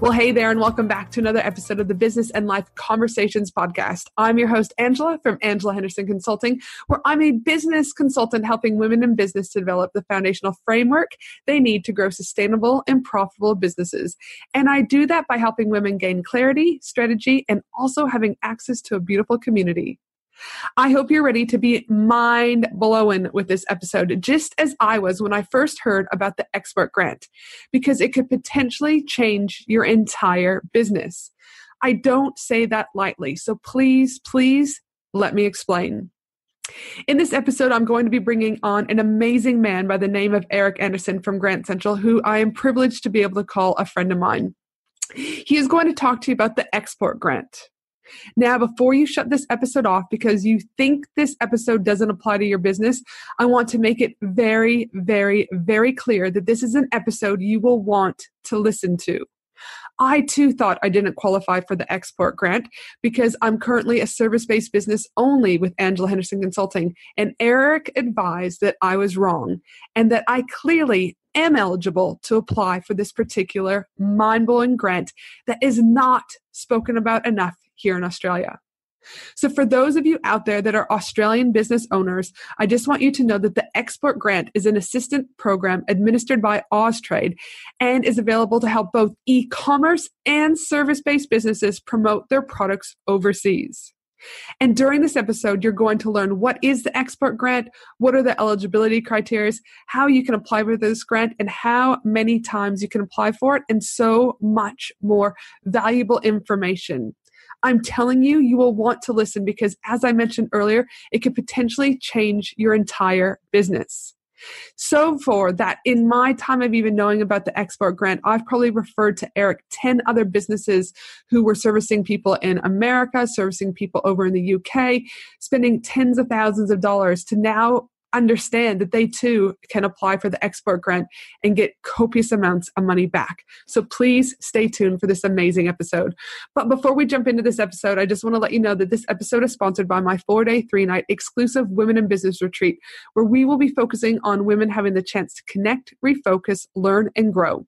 Well, hey there, and welcome back to another episode of the Business and Life Conversations podcast. I'm your host, Angela from Angela Henderson Consulting, where I'm a business consultant helping women in business to develop the foundational framework they need to grow sustainable and profitable businesses. And I do that by helping women gain clarity, strategy, and also having access to a beautiful community. I hope you're ready to be mind blowing with this episode, just as I was when I first heard about the export grant, because it could potentially change your entire business. I don't say that lightly, so please, please let me explain. In this episode, I'm going to be bringing on an amazing man by the name of Eric Anderson from Grant Central, who I am privileged to be able to call a friend of mine. He is going to talk to you about the export grant. Now, before you shut this episode off because you think this episode doesn't apply to your business, I want to make it very, very, very clear that this is an episode you will want to listen to. I too thought I didn't qualify for the export grant because I'm currently a service based business only with Angela Henderson Consulting. And Eric advised that I was wrong and that I clearly am eligible to apply for this particular mind blowing grant that is not spoken about enough here in Australia. So, for those of you out there that are Australian business owners, I just want you to know that the Export Grant is an assistant program administered by Austrade and is available to help both e commerce and service based businesses promote their products overseas. And during this episode, you're going to learn what is the export grant, what are the eligibility criteria, how you can apply for this grant, and how many times you can apply for it, and so much more valuable information. I'm telling you, you will want to listen because, as I mentioned earlier, it could potentially change your entire business. So, for that, in my time of even knowing about the export grant, I've probably referred to Eric 10 other businesses who were servicing people in America, servicing people over in the UK, spending tens of thousands of dollars to now understand that they too can apply for the export grant and get copious amounts of money back. So please stay tuned for this amazing episode. But before we jump into this episode, I just want to let you know that this episode is sponsored by my four day, three night exclusive Women in Business retreat, where we will be focusing on women having the chance to connect, refocus, learn, and grow.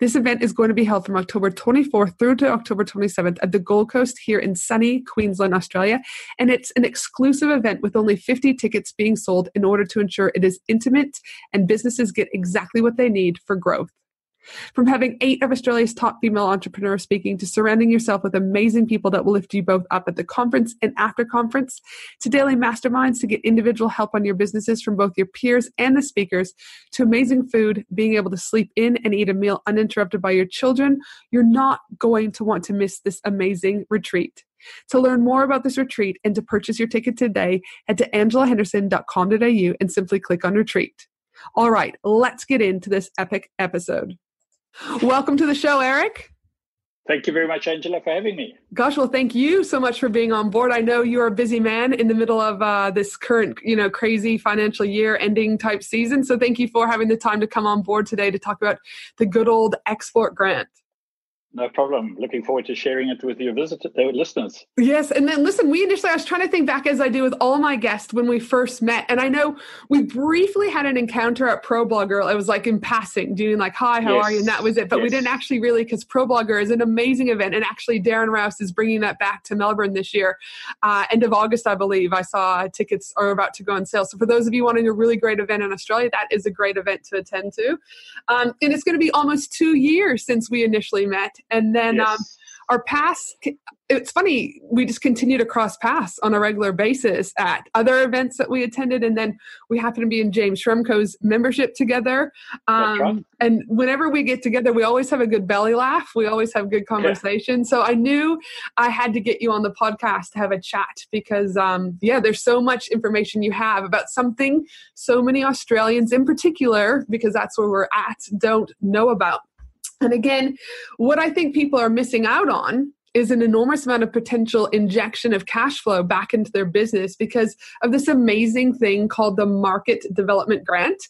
This event is going to be held from October 24th through to October 27th at the Gold Coast here in sunny Queensland, Australia. And it's an exclusive event with only 50 tickets being sold in order to ensure it is intimate and businesses get exactly what they need for growth. From having eight of Australia's top female entrepreneurs speaking to surrounding yourself with amazing people that will lift you both up at the conference and after conference, to daily masterminds to get individual help on your businesses from both your peers and the speakers, to amazing food, being able to sleep in and eat a meal uninterrupted by your children, you're not going to want to miss this amazing retreat. To learn more about this retreat and to purchase your ticket today, head to angelahenderson.com.au and simply click on retreat. All right, let's get into this epic episode. Welcome to the show, Eric. Thank you very much, Angela, for having me. Gosh, well, thank you so much for being on board. I know you're a busy man in the middle of uh, this current, you know, crazy financial year ending type season. So thank you for having the time to come on board today to talk about the good old export grant. No problem. Looking forward to sharing it with your visitors, uh, listeners. Yes, and then listen. We initially, I was trying to think back as I do with all my guests when we first met, and I know we briefly had an encounter at ProBlogger. It was like in passing, doing like, "Hi, how yes. are you?" And that was it. But yes. we didn't actually really because ProBlogger is an amazing event, and actually Darren Rowse is bringing that back to Melbourne this year, uh, end of August, I believe. I saw tickets are about to go on sale. So for those of you wanting a really great event in Australia, that is a great event to attend to, um, and it's going to be almost two years since we initially met and then um, yes. um, our paths it's funny we just continue to cross paths on a regular basis at other events that we attended and then we happen to be in james Schramko's membership together um, right. and whenever we get together we always have a good belly laugh we always have good conversation yeah. so i knew i had to get you on the podcast to have a chat because um, yeah there's so much information you have about something so many australians in particular because that's where we're at don't know about and again, what I think people are missing out on is an enormous amount of potential injection of cash flow back into their business because of this amazing thing called the Market Development Grant.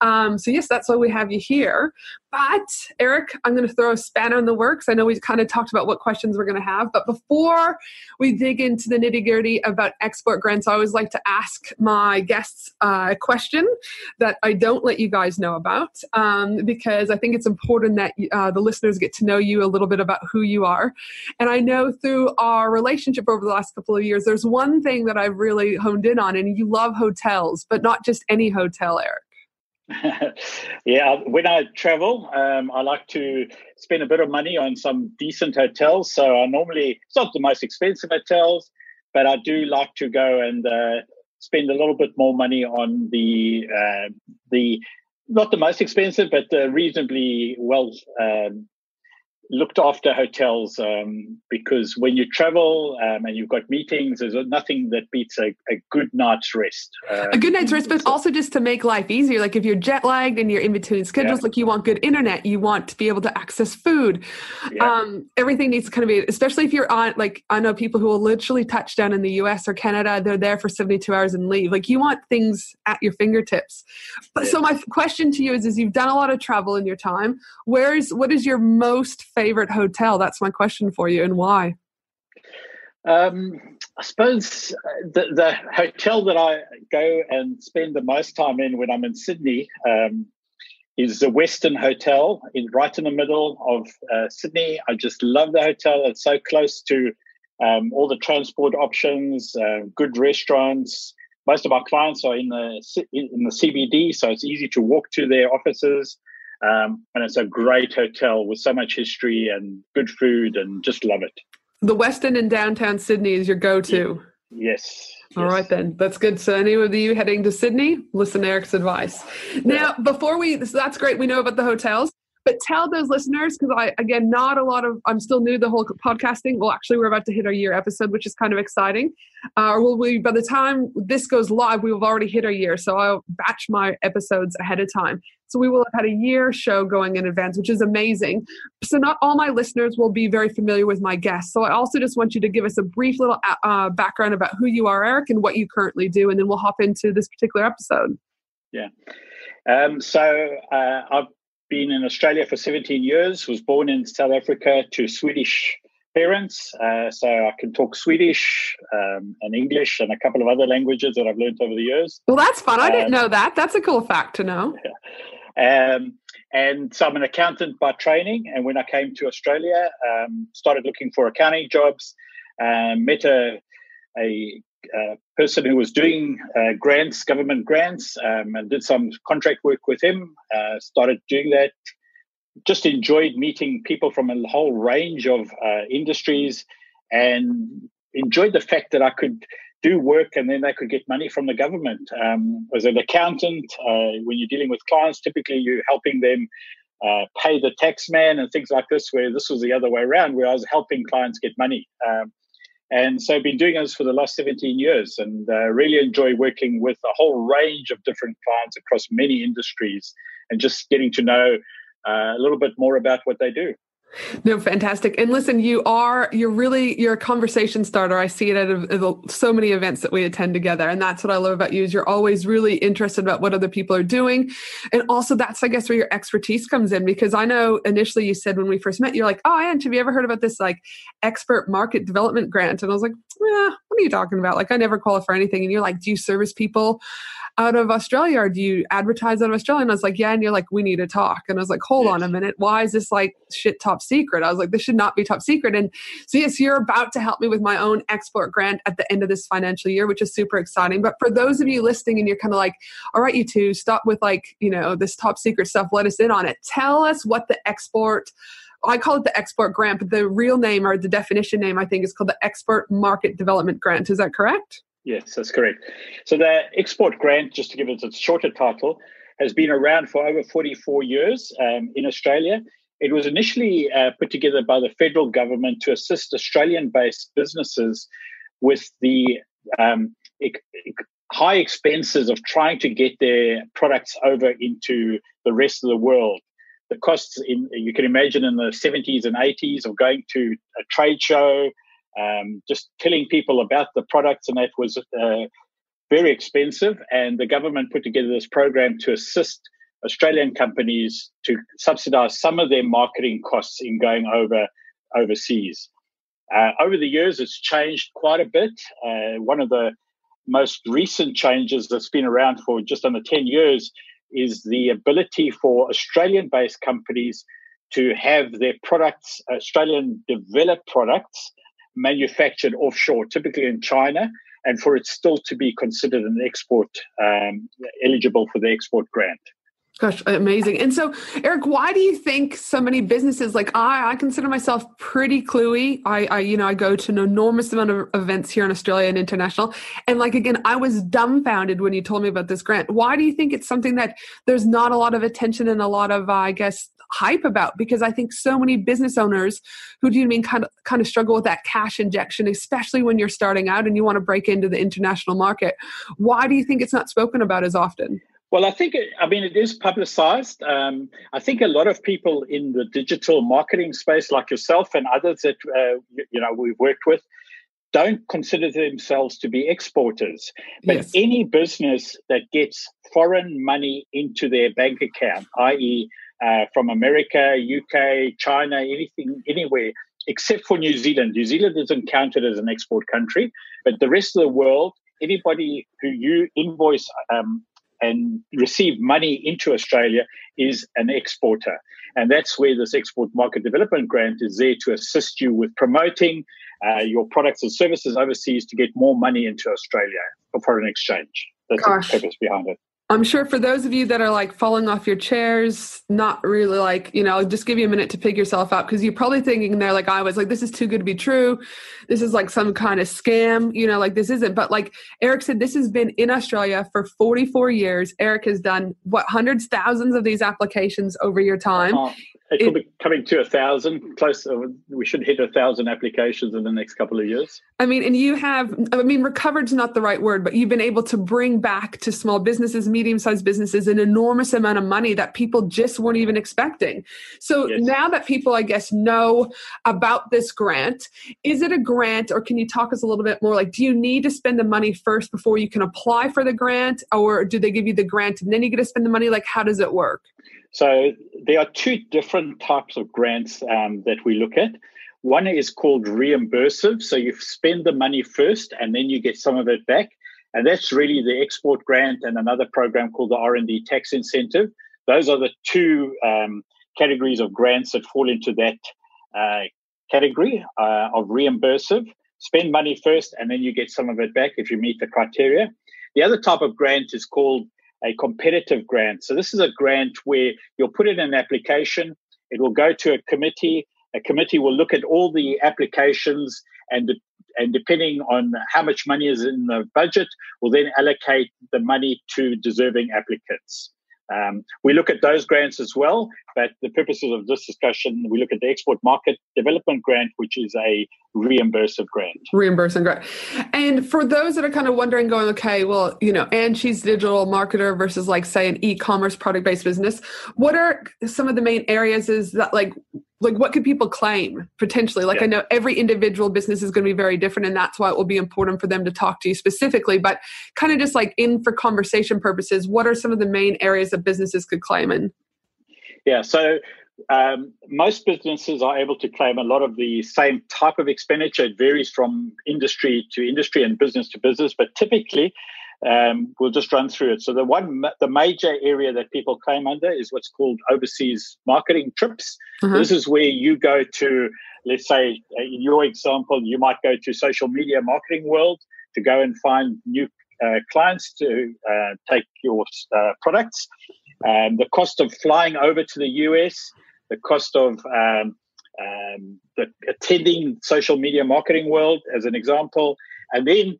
Um, so, yes, that's why we have you here. But, Eric, I'm going to throw a spanner in the works. I know we kind of talked about what questions we're going to have, but before we dig into the nitty gritty about export grants, I always like to ask my guests uh, a question that I don't let you guys know about um, because I think it's important that uh, the listeners get to know you a little bit about who you are. And I know through our relationship over the last couple of years, there's one thing that I've really honed in on, and you love hotels, but not just any hotel, Eric. yeah, when I travel, um, I like to spend a bit of money on some decent hotels. So I normally, it's not the most expensive hotels, but I do like to go and uh, spend a little bit more money on the uh, the not the most expensive, but reasonably well um, looked after hotels um, because when you travel um, and you've got meetings, there's nothing that beats a, a good night's rest. Um, a good night's rest, but also just to make life easier. Like if you're jet lagged and you're in between schedules, yeah. like you want good internet, you want to be able to access food. Yeah. Um, everything needs to kind of be, especially if you're on, like I know people who will literally touch down in the US or Canada, they're there for 72 hours and leave. Like you want things at your fingertips. But yeah. so my question to you is, is you've done a lot of travel in your time. Where's, what is your most favorite hotel? That's my question for you, and why? Um, I suppose uh, the, the, hotel that I go and spend the most time in when I'm in Sydney um, is the Westin Hotel, in right in the middle of uh, Sydney. I just love the hotel. It's so close to um, all the transport options, uh, good restaurants. Most of our clients are in the in the CBD, so it's easy to walk to their offices. Um, and it's a great hotel with so much history and good food and just love it. The Westin in downtown Sydney is your go to. Yes. All yes. right, then. That's good. So, any of you heading to Sydney, listen to Eric's advice. Now, before we, so that's great. We know about the hotels. But tell those listeners, because I, again, not a lot of, I'm still new to the whole podcasting. Well, actually, we're about to hit our year episode, which is kind of exciting. Uh, or will we, by the time this goes live, we will have already hit our year. So I'll batch my episodes ahead of time. So we will have had a year show going in advance, which is amazing. So not all my listeners will be very familiar with my guests. So I also just want you to give us a brief little uh, uh background about who you are, Eric, and what you currently do, and then we'll hop into this particular episode. Yeah. Um, so uh, I've been in Australia for 17 years, was born in South Africa to Swedish parents. Uh, so I can talk Swedish um, and English and a couple of other languages that I've learned over the years. Well, that's fun. I didn't um, know that. That's a cool fact to know. Um, and so I'm an accountant by training. And when I came to Australia, um, started looking for accounting jobs, um, met a, a uh, person who was doing uh, grants, government grants, um, and did some contract work with him. Uh, started doing that. Just enjoyed meeting people from a whole range of uh, industries, and enjoyed the fact that I could do work and then they could get money from the government. Um, as an accountant, uh, when you're dealing with clients, typically you're helping them uh, pay the tax man and things like this, where this was the other way around, where I was helping clients get money. Um, and so I've been doing this for the last 17 years and uh, really enjoy working with a whole range of different clients across many industries and just getting to know uh, a little bit more about what they do. No, fantastic. And listen, you are, you're really, you're a conversation starter. I see it at so many events that we attend together. And that's what I love about you is you're always really interested about what other people are doing. And also that's, I guess, where your expertise comes in. Because I know initially you said when we first met, you're like, oh, Ange, have you ever heard about this like export market development grant? And I was like, eh, what are you talking about? Like, I never qualify for anything. And you're like, do you service people out of Australia or do you advertise out of Australia? And I was like, yeah. And you're like, we need to talk. And I was like, hold yes. on a minute. Why is this like shit top secret? I was like, this should not be top secret. And so, yes, you're about to help me with my own export grant at the end of this financial year, which is super exciting. But for those of you listening and you're kind of like, all right, you two, stop with like, you know, this top secret stuff. Let us in on it. Tell us what the export I call it the export grant, but the real name or the definition name I think is called the Export Market Development Grant. Is that correct? Yes, that's correct. So the export grant, just to give it a shorter title, has been around for over 44 years um, in Australia. It was initially uh, put together by the federal government to assist Australian based businesses with the um, high expenses of trying to get their products over into the rest of the world. The costs in you can imagine in the 70s and 80s of going to a trade show, um, just telling people about the products, and that was uh, very expensive. And the government put together this program to assist Australian companies to subsidize some of their marketing costs in going over overseas. Uh, over the years, it's changed quite a bit. Uh, one of the most recent changes that's been around for just under 10 years is the ability for Australian based companies to have their products, Australian developed products, manufactured offshore, typically in China, and for it still to be considered an export um, eligible for the export grant. Gosh, amazing. And so, Eric, why do you think so many businesses like I, I consider myself pretty cluey. I, I, you know, I go to an enormous amount of events here in Australia and international. And like, again, I was dumbfounded when you told me about this grant. Why do you think it's something that there's not a lot of attention and a lot of, uh, I guess, hype about? Because I think so many business owners who do you mean kind of, kind of struggle with that cash injection, especially when you're starting out and you want to break into the international market. Why do you think it's not spoken about as often? Well, I think, I mean, it is publicized. Um, I think a lot of people in the digital marketing space, like yourself and others that, uh, you, know, we've worked with, don't consider themselves to be exporters. But yes. any business that gets foreign money into their bank account, i.e., uh, from America, UK, China, anything, anywhere, except for New Zealand. New Zealand isn't counted as an export country, but the rest of the world, anybody who you invoice um, and receive money into Australia is an exporter. And that's where this export market development grant is there to assist you with promoting uh, your products and services overseas to get more money into Australia for foreign exchange. That's Gosh. the purpose behind it. I'm sure for those of you that are like falling off your chairs, not really like, you know, just give you a minute to pick yourself up because you're probably thinking there, like I was, like, this is too good to be true. This is like some kind of scam, you know, like this isn't. But like Eric said, this has been in Australia for 44 years. Eric has done what hundreds, thousands of these applications over your time. Uh-huh. It be coming to a thousand. Close. Uh, we should hit a thousand applications in the next couple of years. I mean, and you have. I mean, recovered's not the right word, but you've been able to bring back to small businesses, medium-sized businesses, an enormous amount of money that people just weren't even expecting. So yes. now that people, I guess, know about this grant, is it a grant, or can you talk us a little bit more? Like, do you need to spend the money first before you can apply for the grant, or do they give you the grant and then you get to spend the money? Like, how does it work? So there are two different types of grants um, that we look at. One is called reimbursive. So you spend the money first and then you get some of it back. And that's really the export grant and another program called the R&D tax incentive. Those are the two um, categories of grants that fall into that uh, category uh, of reimbursive. Spend money first and then you get some of it back if you meet the criteria. The other type of grant is called a competitive grant. So this is a grant where you'll put in an application, it will go to a committee. A committee will look at all the applications and and depending on how much money is in the budget, will then allocate the money to deserving applicants. Um, we look at those grants as well, but the purposes of this discussion, we look at the Export Market Development Grant, which is a reimbursive grant. Reimbursing grant. And for those that are kind of wondering, going, okay, well, you know, and she's digital marketer versus like say an e-commerce product-based business. What are some of the main areas is that like like what could people claim potentially like yeah. i know every individual business is going to be very different and that's why it will be important for them to talk to you specifically but kind of just like in for conversation purposes what are some of the main areas that businesses could claim in yeah so um, most businesses are able to claim a lot of the same type of expenditure. It varies from industry to industry and business to business, but typically um, we'll just run through it. So the one, the major area that people claim under is what's called overseas marketing trips. Mm-hmm. This is where you go to, let's say, uh, in your example, you might go to social media marketing world to go and find new uh, clients to uh, take your uh, products. Um, the cost of flying over to the US, the cost of um, um, the attending social media marketing world, as an example. And then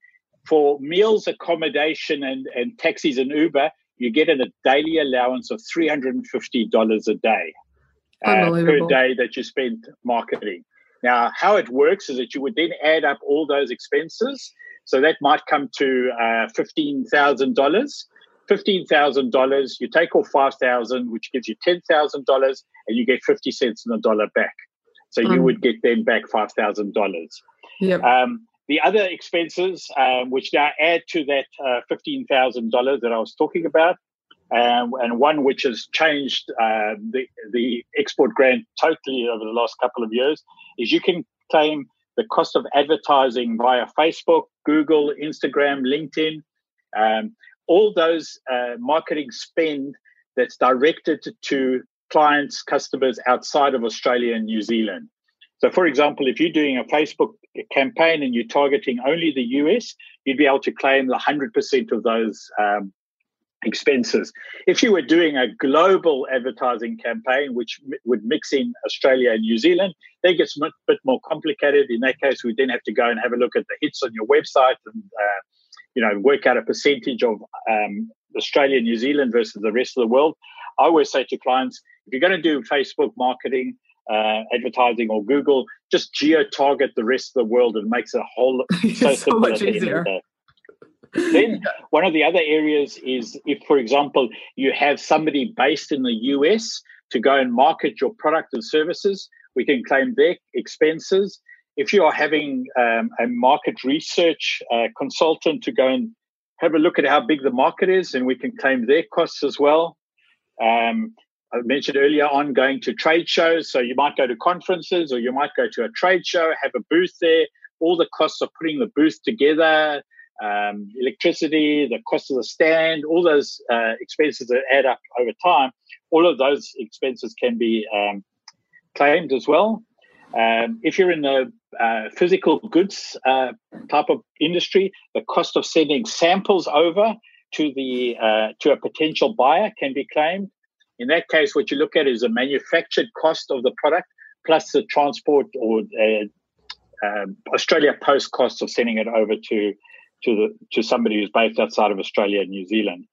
for meals, accommodation, and, and taxis and Uber, you get a daily allowance of $350 a day uh, per day that you spend marketing. Now, how it works is that you would then add up all those expenses. So that might come to uh, $15,000. $15,000, you take off 5000 which gives you $10,000, and you get 50 cents in the dollar back. So you um, would get then back $5,000. Yep. Um, the other expenses, um, which now add to that uh, $15,000 that I was talking about, um, and one which has changed uh, the, the export grant totally over the last couple of years, is you can claim the cost of advertising via Facebook, Google, Instagram, LinkedIn, um, all those uh, marketing spend that's directed to clients, customers outside of Australia and New Zealand. So, for example, if you're doing a Facebook campaign and you're targeting only the US, you'd be able to claim the 100% of those um, expenses. If you were doing a global advertising campaign, which m- would mix in Australia and New Zealand, that gets a bit more complicated. In that case, we then have to go and have a look at the hits on your website and uh, you know work out a percentage of um, Australia, and New Zealand versus the rest of the world. I always say to clients, if you're going to do Facebook marketing, uh, advertising or Google, just geo target the rest of the world and makes it a whole so, so much easier. then one of the other areas is if, for example, you have somebody based in the US to go and market your product and services, we can claim their expenses. If you are having um, a market research uh, consultant to go and have a look at how big the market is, and we can claim their costs as well. Um, I mentioned earlier on going to trade shows. So you might go to conferences or you might go to a trade show, have a booth there. All the costs of putting the booth together, um, electricity, the cost of the stand, all those uh, expenses that add up over time, all of those expenses can be um, claimed as well. Um, if you're in the uh, physical goods uh, type of industry, the cost of sending samples over to the uh, to a potential buyer can be claimed. In that case, what you look at is the manufactured cost of the product plus the transport or uh, uh, Australia Post costs of sending it over to to the to somebody who's based outside of Australia and New Zealand.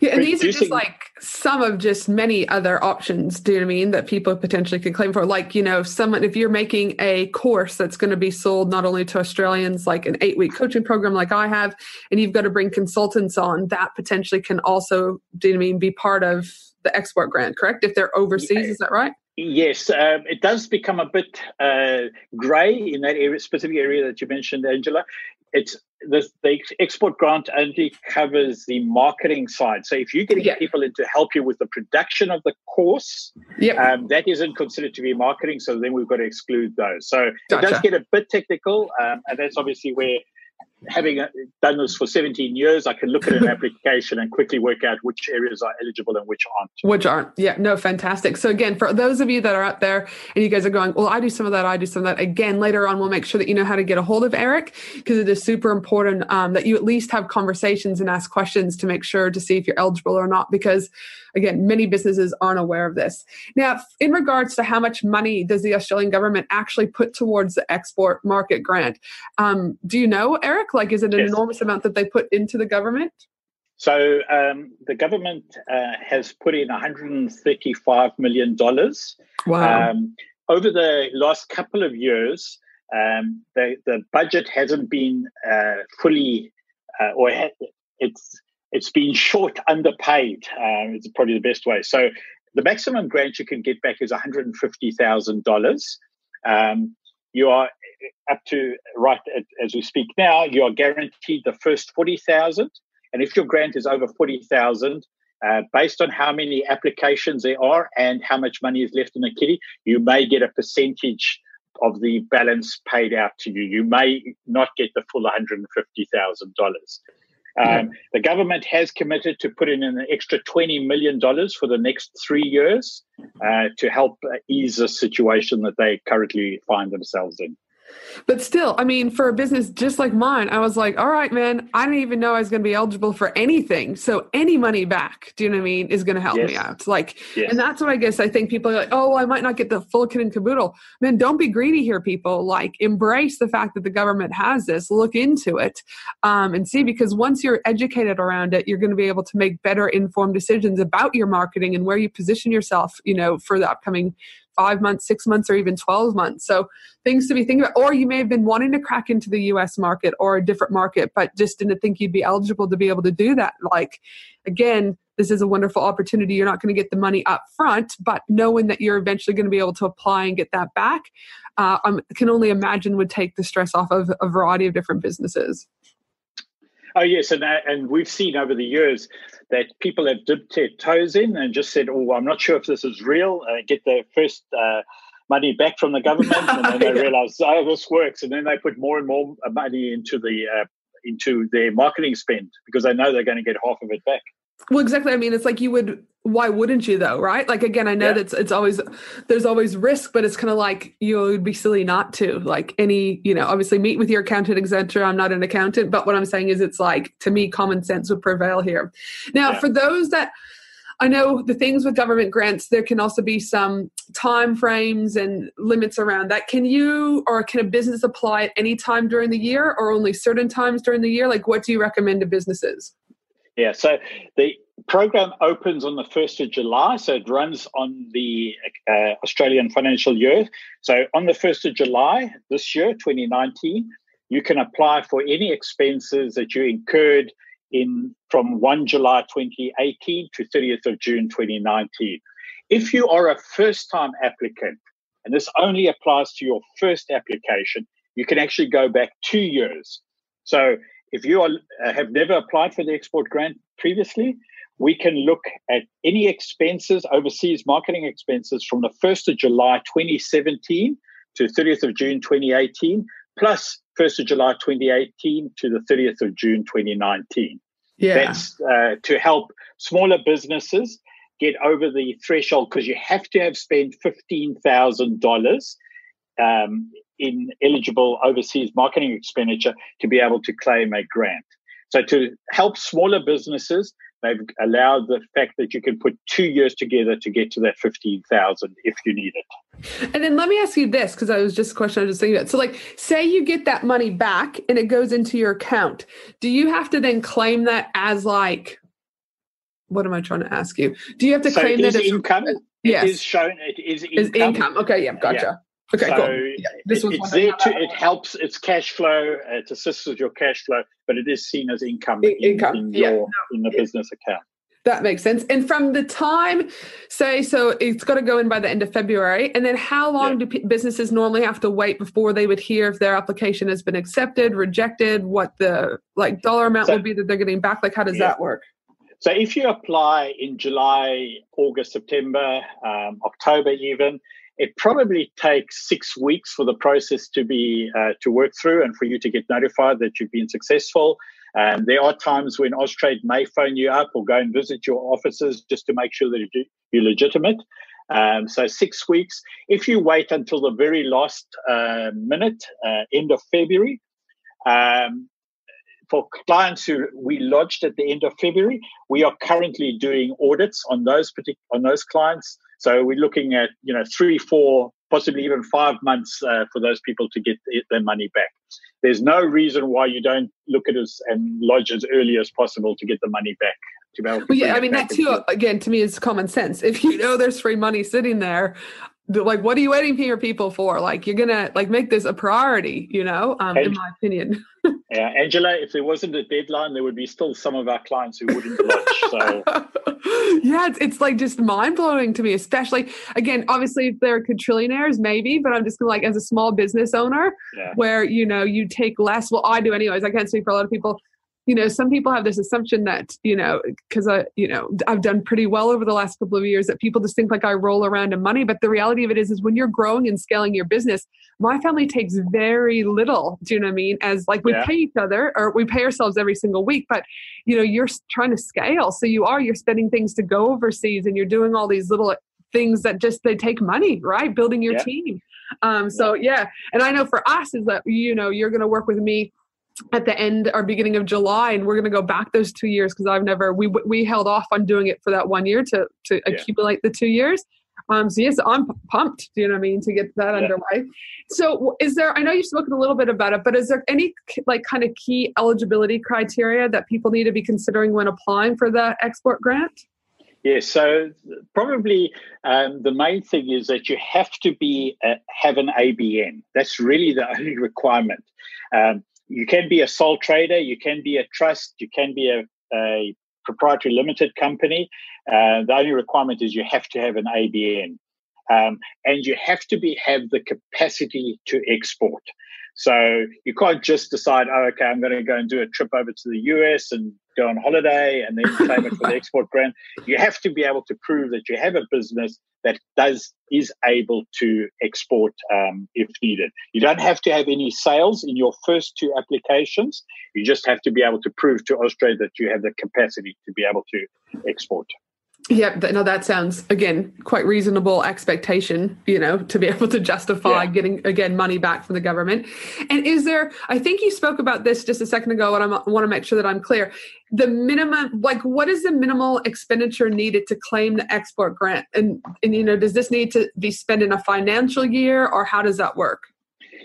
Yeah, and these are just like some of just many other options, do you know I mean, that people potentially can claim for. Like, you know, someone if you're making a course that's going to be sold not only to Australians, like an eight week coaching program like I have, and you've got to bring consultants on, that potentially can also, do you know I mean, be part of the export grant, correct? If they're overseas, yeah. is that right? Yes, um, it does become a bit uh, grey in that area, specific area that you mentioned, Angela. It's the, the export grant only covers the marketing side. So if you're getting yeah. people in to help you with the production of the course, yep. um, that isn't considered to be marketing. So then we've got to exclude those. So gotcha. it does get a bit technical, um, and that's obviously where having uh, done this for 17 years, I can look at an application and quickly work out which areas are eligible and which aren't. Which aren't. Yeah, no, fantastic. So, again, for those of you that are out there and you guys are going, well, I do some of that, I do some of that. Again, later on, we'll make sure that you know how to get a hold of Eric because it is super important um, that you at least have conversations and ask questions to make sure to see if you're eligible or not. Because again, many businesses aren't aware of this. Now, in regards to how much money does the Australian government actually put towards the export market grant, um, do you know, Eric? Like, is it an yes. enormous amount that they put into the government? So um, the government uh, has put in 135 million dollars. Wow. Um, over the last couple of years, um, the the budget hasn't been uh, fully, uh, or ha- it's it's been short underpaid. Um, it's probably the best way. So the maximum grant you can get back is one hundred and fifty thousand um, dollars. You are up to right as we speak now. You are guaranteed the first forty thousand, and if your grant is over forty thousand, uh, based on how many applications there are and how much money is left in the kitty, you may get a percentage of the balance paid out to you. You may not get the full $150,000. Um, the government has committed to put in an extra $20 million for the next three years uh, to help ease the situation that they currently find themselves in. But still, I mean, for a business just like mine, I was like, all right, man, I didn't even know I was going to be eligible for anything. So any money back, do you know what I mean, is going to help yes. me out. Like, yes. and that's what I guess I think people are like, oh, well, I might not get the full kit and caboodle. Man, don't be greedy here, people. Like, embrace the fact that the government has this, look into it um, and see, because once you're educated around it, you're going to be able to make better informed decisions about your marketing and where you position yourself, you know, for the upcoming five months, six months, or even 12 months. So things to be thinking about. Or you may have been wanting to crack into the US market or a different market, but just didn't think you'd be eligible to be able to do that. Like, again, this is a wonderful opportunity. You're not going to get the money up front, but knowing that you're eventually going to be able to apply and get that back, uh, I can only imagine would take the stress off of a variety of different businesses. Oh yes, and and we've seen over the years that people have dipped their toes in and just said, "Oh, I'm not sure if this is real." Uh, get their first uh, money back from the government, and then they realize, "Oh, this works," and then they put more and more money into the uh, into their marketing spend because they know they're going to get half of it back. Well, exactly. I mean, it's like you would. Why wouldn't you though? Right? Like again, I know yeah. that it's always there's always risk, but it's kind of like you know, would be silly not to. Like any, you know, obviously meet with your accountant, etc. I'm not an accountant, but what I'm saying is, it's like to me, common sense would prevail here. Now, yeah. for those that I know the things with government grants, there can also be some time frames and limits around that. Can you or can a business apply at any time during the year or only certain times during the year? Like, what do you recommend to businesses? Yeah, so the program opens on the 1st of July, so it runs on the uh, Australian financial year. So on the 1st of July this year, 2019, you can apply for any expenses that you incurred in from 1 July 2018 to 30th of June 2019. If you are a first time applicant, and this only applies to your first application, you can actually go back two years. So if you are, uh, have never applied for the export grant previously, we can look at any expenses, overseas marketing expenses from the 1st of July 2017 to 30th of June 2018, plus 1st of July 2018 to the 30th of June 2019. Yeah. That's uh, to help smaller businesses get over the threshold because you have to have spent $15,000 um, in eligible overseas marketing expenditure to be able to claim a grant. So to help smaller businesses, they've allowed the fact that you can put two years together to get to that 15,000 if you need it. And then let me ask you this, because I was just a question I was just thinking about. So like, say you get that money back and it goes into your account. Do you have to then claim that as like, what am I trying to ask you? Do you have to so claim that as income? Yes. It is shown. It is income. Is income. Okay. Yeah. Gotcha. Okay, so cool. Yeah, this it, it's there to it helps. It's cash flow. It assists with your cash flow, but it is seen as income in, income. in your yeah. in the business account. That makes sense. And from the time, say, so it's got to go in by the end of February. And then how long yeah. do p- businesses normally have to wait before they would hear if their application has been accepted, rejected, what the like dollar amount so, will be that they're getting back? Like, how does yeah. that work? So if you apply in July, August, September, um, October, even, it probably takes six weeks for the process to be uh, to work through and for you to get notified that you've been successful. And there are times when Austrade may phone you up or go and visit your offices just to make sure that you're legitimate. Um, so six weeks. If you wait until the very last uh, minute, uh, end of February, um, for clients who we lodged at the end of February, we are currently doing audits on those particular on those clients so we're looking at you know three, four, possibly even five months uh, for those people to get their money back. There's no reason why you don't look at us and lodge as early as possible to get the money back. To be able to well, yeah, I mean that too. Again, to me, is common sense. If you know there's free money sitting there, like what are you waiting here people for like you're gonna like make this a priority you know um, in my opinion yeah angela if there wasn't a deadline there would be still some of our clients who wouldn't lodge so. Yeah it's, it's like just mind-blowing to me especially again obviously if they're quadrillionaires maybe but i'm just gonna like as a small business owner yeah. where you know you take less. Well i do anyways. I can't speak for a lot of people you know some people have this assumption that you know because i you know i've done pretty well over the last couple of years that people just think like i roll around in money but the reality of it is is when you're growing and scaling your business my family takes very little do you know what i mean as like we yeah. pay each other or we pay ourselves every single week but you know you're trying to scale so you are you're spending things to go overseas and you're doing all these little things that just they take money, right? Building your Yeah. team. Um, so yeah, and I know for us is that you know you're going to work with me at the end or beginning of July, and we're going to go back those two years because I've never we we held off on doing it for that one year to to Yeah. accumulate the two years. Um, so yes, I'm pumped. Do you know what I mean to get that Yeah. underway? So is there? I know you've spoken a little bit about it, but is there any like kind of key eligibility criteria that people need to be considering when applying for the export grant? Yes, so probably um, the main thing is that you have to be uh, have an ABN. That's really the only requirement. Um, you can be a sole trader, you can be a trust, you can be a, a proprietary limited company. Uh, the only requirement is you have to have an ABN, um, and you have to be have the capacity to export. So you can't just decide, oh, okay, I'm going to go and do a trip over to the US and go on holiday and then claim it for the export grant. You have to be able to prove that you have a business that does is able to export um, if needed. You don't have to have any sales in your first two applications. You just have to be able to prove to Austrade that you have the capacity to be able to export. Yep. th- No, that sounds again quite reasonable expectation. You know, to be able to justify Yeah. getting again money back from the government. And is there? I think you spoke about this just a second ago, and I want to make sure that I'm clear. The minimum, like, what is the minimal expenditure needed to claim the export grant? And and you know, does this need to be spent in a financial year, or how does that work?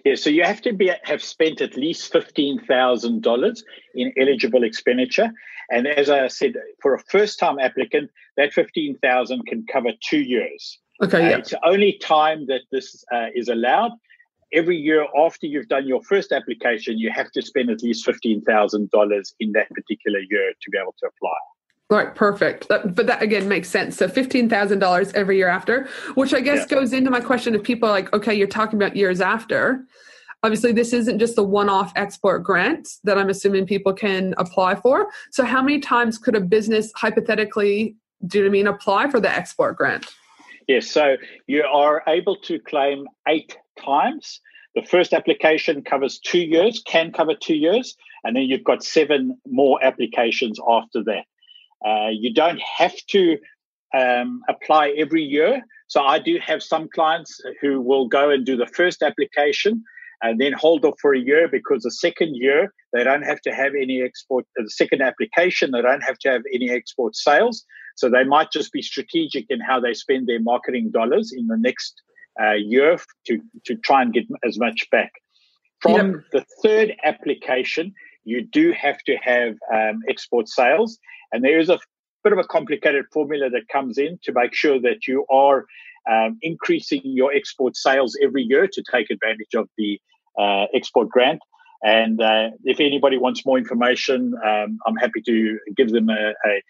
Yeah, so you have to be have spent at least fifteen thousand dollars in eligible expenditure, and as I said, for a first time applicant, that fifteen thousand can cover two years. Okay. Uh, yeah. It's the only time that this uh, is allowed. Every year after you've done your first application, you have to spend at least fifteen thousand dollars in that particular year to be able to apply. Right, perfect. That, but that again makes sense. So fifteen thousand dollars every year after, which I guess Yeah. goes into my question: of people like, okay, you're talking about years after. Obviously, this isn't just a one-off export grant that I'm assuming people can apply for. So, how many times could a business hypothetically, do you know I mean, apply for the export grant? Yes, so you are able to claim eight times. The first application covers two years, can cover two years, and then you've got seven more applications after that. Uh, you don't have to um, apply every year. So I do have some clients who will go and do the first application and then hold off for a year because the second year they don't have to have any export. The second application they don't have to have any export sales. So they might just be strategic in how they spend their marketing dollars in the next uh, year to to try and get as much back. From the third application, you do have to have um, export sales, and there is a bit of a complicated formula that comes in to make sure that you are um, increasing your export sales every year to take advantage of the uh, export grant. And uh, if anybody wants more information, um, I'm happy to give them a, a,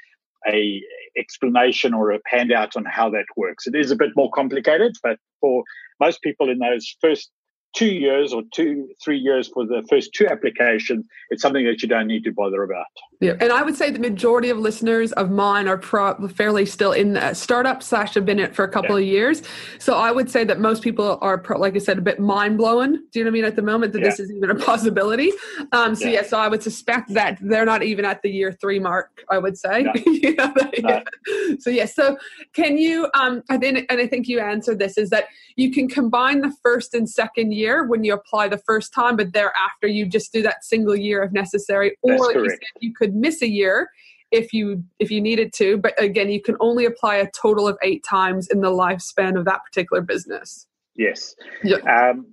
a explanation or a handout on how that works. It is a bit more complicated, but for most people in those first two years or two, three years for the first two applications, it's something that you don't need to bother about. Yeah, and I would say the majority of listeners of mine are pro- fairly still in uh, startup slash have been in it for a couple Yeah. of years. So I would say that most people are, pro- like I said, a bit mind blowing. Do you know what I mean? At the moment, that this is even a possibility. Um, so yeah. Yeah. so I would suspect that they're not even at the year three mark. I would say. No. You know, they- No. So yes. so can you? Um, I think, and I think you answered this is that you can combine the first and second year when you apply the first time, but thereafter you just do that single year if necessary, or That's like you correct. said, you could miss a year if you if you needed to. But again, you can only apply a total of eight times in the lifespan of that particular business. Yes. Yeah. Um,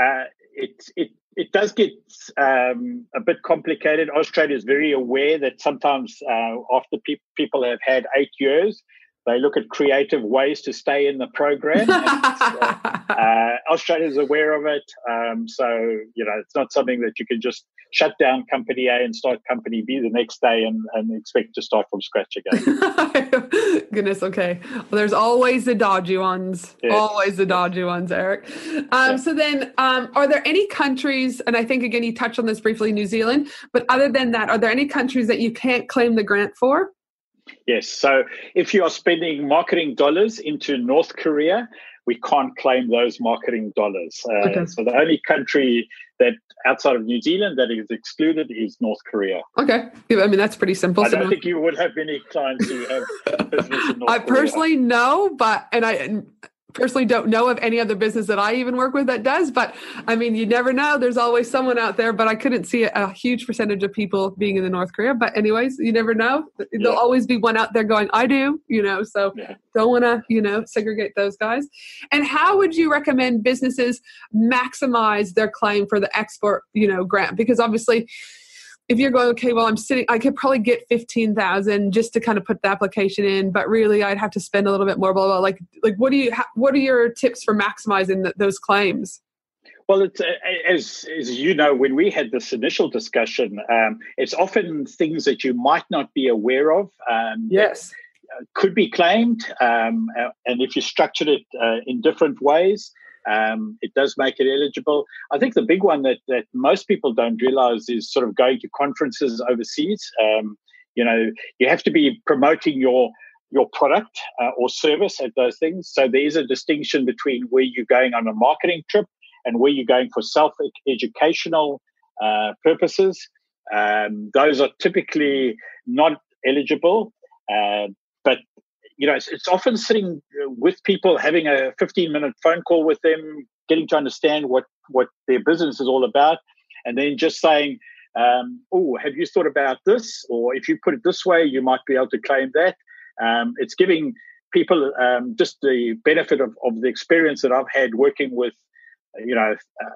uh, it it it does get um, a bit complicated. Austrade is very aware that sometimes uh, after pe- people have had eight years, they look at creative ways to stay in the program. Uh, uh, Austrade is aware of it, um, so you know it's not something that you can just shut down company A and start company B the next day and, and expect to start from scratch again. Goodness, okay. Well, there's always the dodgy ones. Yes. Always the dodgy ones, Eric. Um, Yeah. So then, um, are there any countries, and I think again you touched on this briefly, New Zealand, but other than that, are there any countries that you can't claim the grant for? Yes. So if you are spending marketing dollars into North Korea, we can't claim those marketing dollars. Uh, okay. So the only country that outside of New Zealand that is excluded is North Korea. Okay, I mean that's pretty simple. I don't so think you would have many clients who have business in North I Korea. personally no, but and I personally don't know of any other business that I even work with that does. But I mean, you never know. There's always someone out there. But I couldn't see a, a huge percentage of people being in the North Korea. But anyways, you never know. Yeah. There'll always be one out there going, "I do," you know. So yeah. don't want to, you know, segregate those guys. And how would you recommend businesses maximize their claim for the export, you know, grant? Because obviously if you're going, okay, well, I'm sitting, I could probably get 15,000 just to kind of put the application in, but really I'd have to spend a little bit more, blah, blah, Like, like what do you, what are your tips for maximizing the, those claims? Well, it's, as, as you know, when we had this initial discussion, um, it's often things that you might not be aware of. Um, yes. Could be claimed. Um, and if you structured it uh, in different ways, um, it does make it eligible. I think the big one that, that most people don't realize is sort of going to conferences overseas. Um, you know, you have to be promoting your your product uh, or service at those things. So there is a distinction between where you're going on a marketing trip and where you're going for self educational uh, purposes. Um, those are typically not eligible. Uh, but you know, it's, it's often sitting uh, with people, having a 15 minute phone call with them, getting to understand what, what their business is all about, and then just saying, um, oh, have you thought about this? Or if you put it this way, you might be able to claim that. Um, it's giving people um, just the benefit of, of the experience that I've had working with, you know, uh,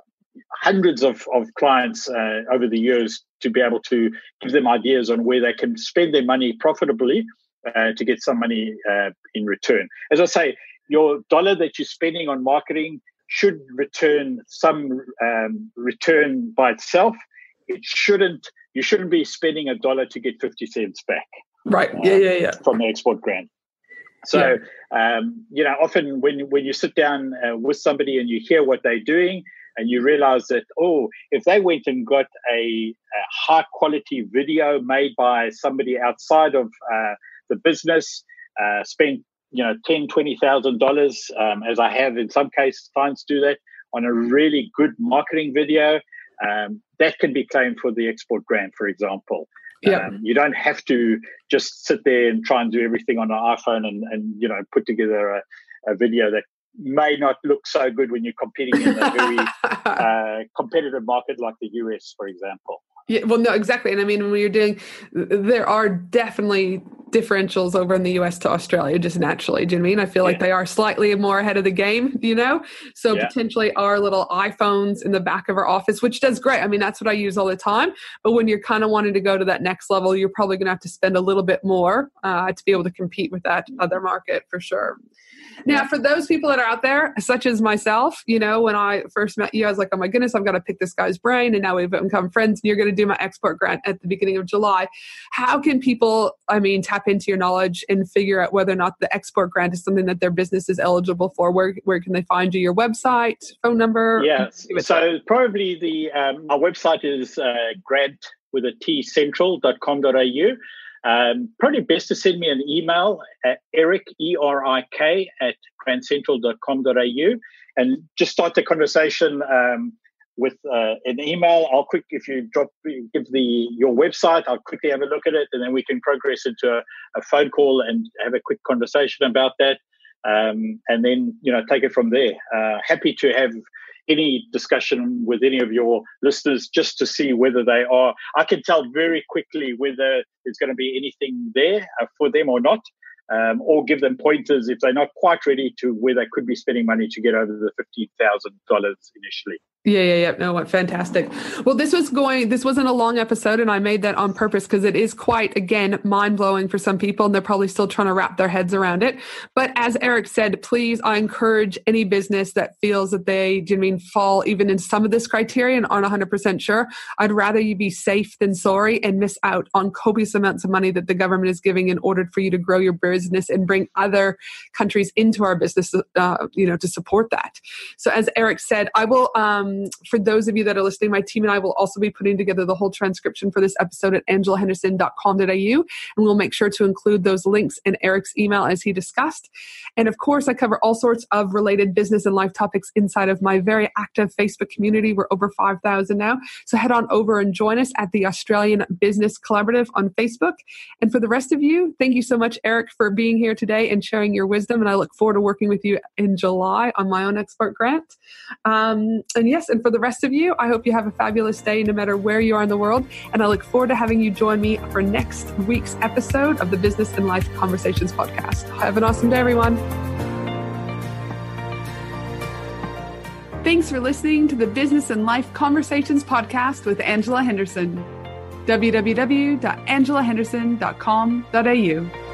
hundreds of, of clients uh, over the years to be able to give them ideas on where they can spend their money profitably uh, to get some money uh, in return. As I say, your dollar that you're spending on marketing should return some um, return by itself. It shouldn't. You shouldn't be spending a dollar to get fifty cents back. Right. Yeah. Yeah. Yeah. From the export grant. So yeah. um, you know, often when when you sit down uh, with somebody and you hear what they're doing, and you realize that oh, if they went and got a, a high quality video made by somebody outside of uh, the business, uh, spend you know ten, twenty thousand um, dollars, as I have in some cases. Clients do that on a really good marketing video. Um, that can be claimed for the export grant, for example. Yeah. Um, you don't have to just sit there and try and do everything on an iPhone and, and you know put together a, a video that may not look so good when you're competing in a very uh, competitive market like the US, for example. Yeah, well, no, exactly. And I mean, when you're doing, there are definitely differentials over in the US to Australia just naturally. Do you know I mean? I feel like they are slightly more ahead of the game, you know? So yeah. potentially our little iPhones in the back of our office, which does great. I mean, that's what I use all the time. But when you're kind of wanting to go to that next level, you're probably going to have to spend a little bit more uh, to be able to compete with that other market for sure. Now, for those people that are out there, such as myself, you know, when I first met you, I was like, oh my goodness, I've got to pick this guy's brain. And now we've become friends and you're going to do my export grant at the beginning of July. How can people, I mean, tap into your knowledge and figure out whether or not the export grant is something that their business is eligible for? Where, where can they find you? Your website, phone number? Yes. So probably the, um, our website is uh, grant with a T central.com.au. Um, probably best to send me an email at Erik, E R I K, at grantcentral.com.au and just start the conversation um, with uh, an email. I'll quick, if you drop, give the your website, I'll quickly have a look at it and then we can progress into a, a phone call and have a quick conversation about that. Um, and then, you know, take it from there. Uh, happy to have any discussion with any of your listeners just to see whether they are. I can tell very quickly whether there's going to be anything there uh, for them or not. Um, or give them pointers if they're not quite ready to where they could be spending money to get over the $15,000 initially. Yeah, yeah, yeah. No, what fantastic. Well, this was going, this wasn't a long episode, and I made that on purpose because it is quite, again, mind blowing for some people, and they're probably still trying to wrap their heads around it. But as Erik said, please, I encourage any business that feels that they, do you mean fall even in some of this criteria and aren't 100% sure? I'd rather you be safe than sorry and miss out on copious amounts of money that the government is giving in order for you to grow your business and bring other countries into our business, uh, you know, to support that. So, as Erik said, I will, um, Um, for those of you that are listening, my team and I will also be putting together the whole transcription for this episode at angelahenderson.com.au, and we'll make sure to include those links in Erik's email as he discussed. And of course, I cover all sorts of related business and life topics inside of my very active Facebook community. We're over 5,000 now. So head on over and join us at the Australian Business Collaborative on Facebook. And for the rest of you, thank you so much, Erik, for being here today and sharing your wisdom. And I look forward to working with you in July on my own export grant. Um, and and for the rest of you, I hope you have a fabulous day no matter where you are in the world. And I look forward to having you join me for next week's episode of the Business and Life Conversations podcast. Have an awesome day, everyone. Thanks for listening to the Business and Life Conversations podcast with Angela Henderson. www.angelahenderson.com.au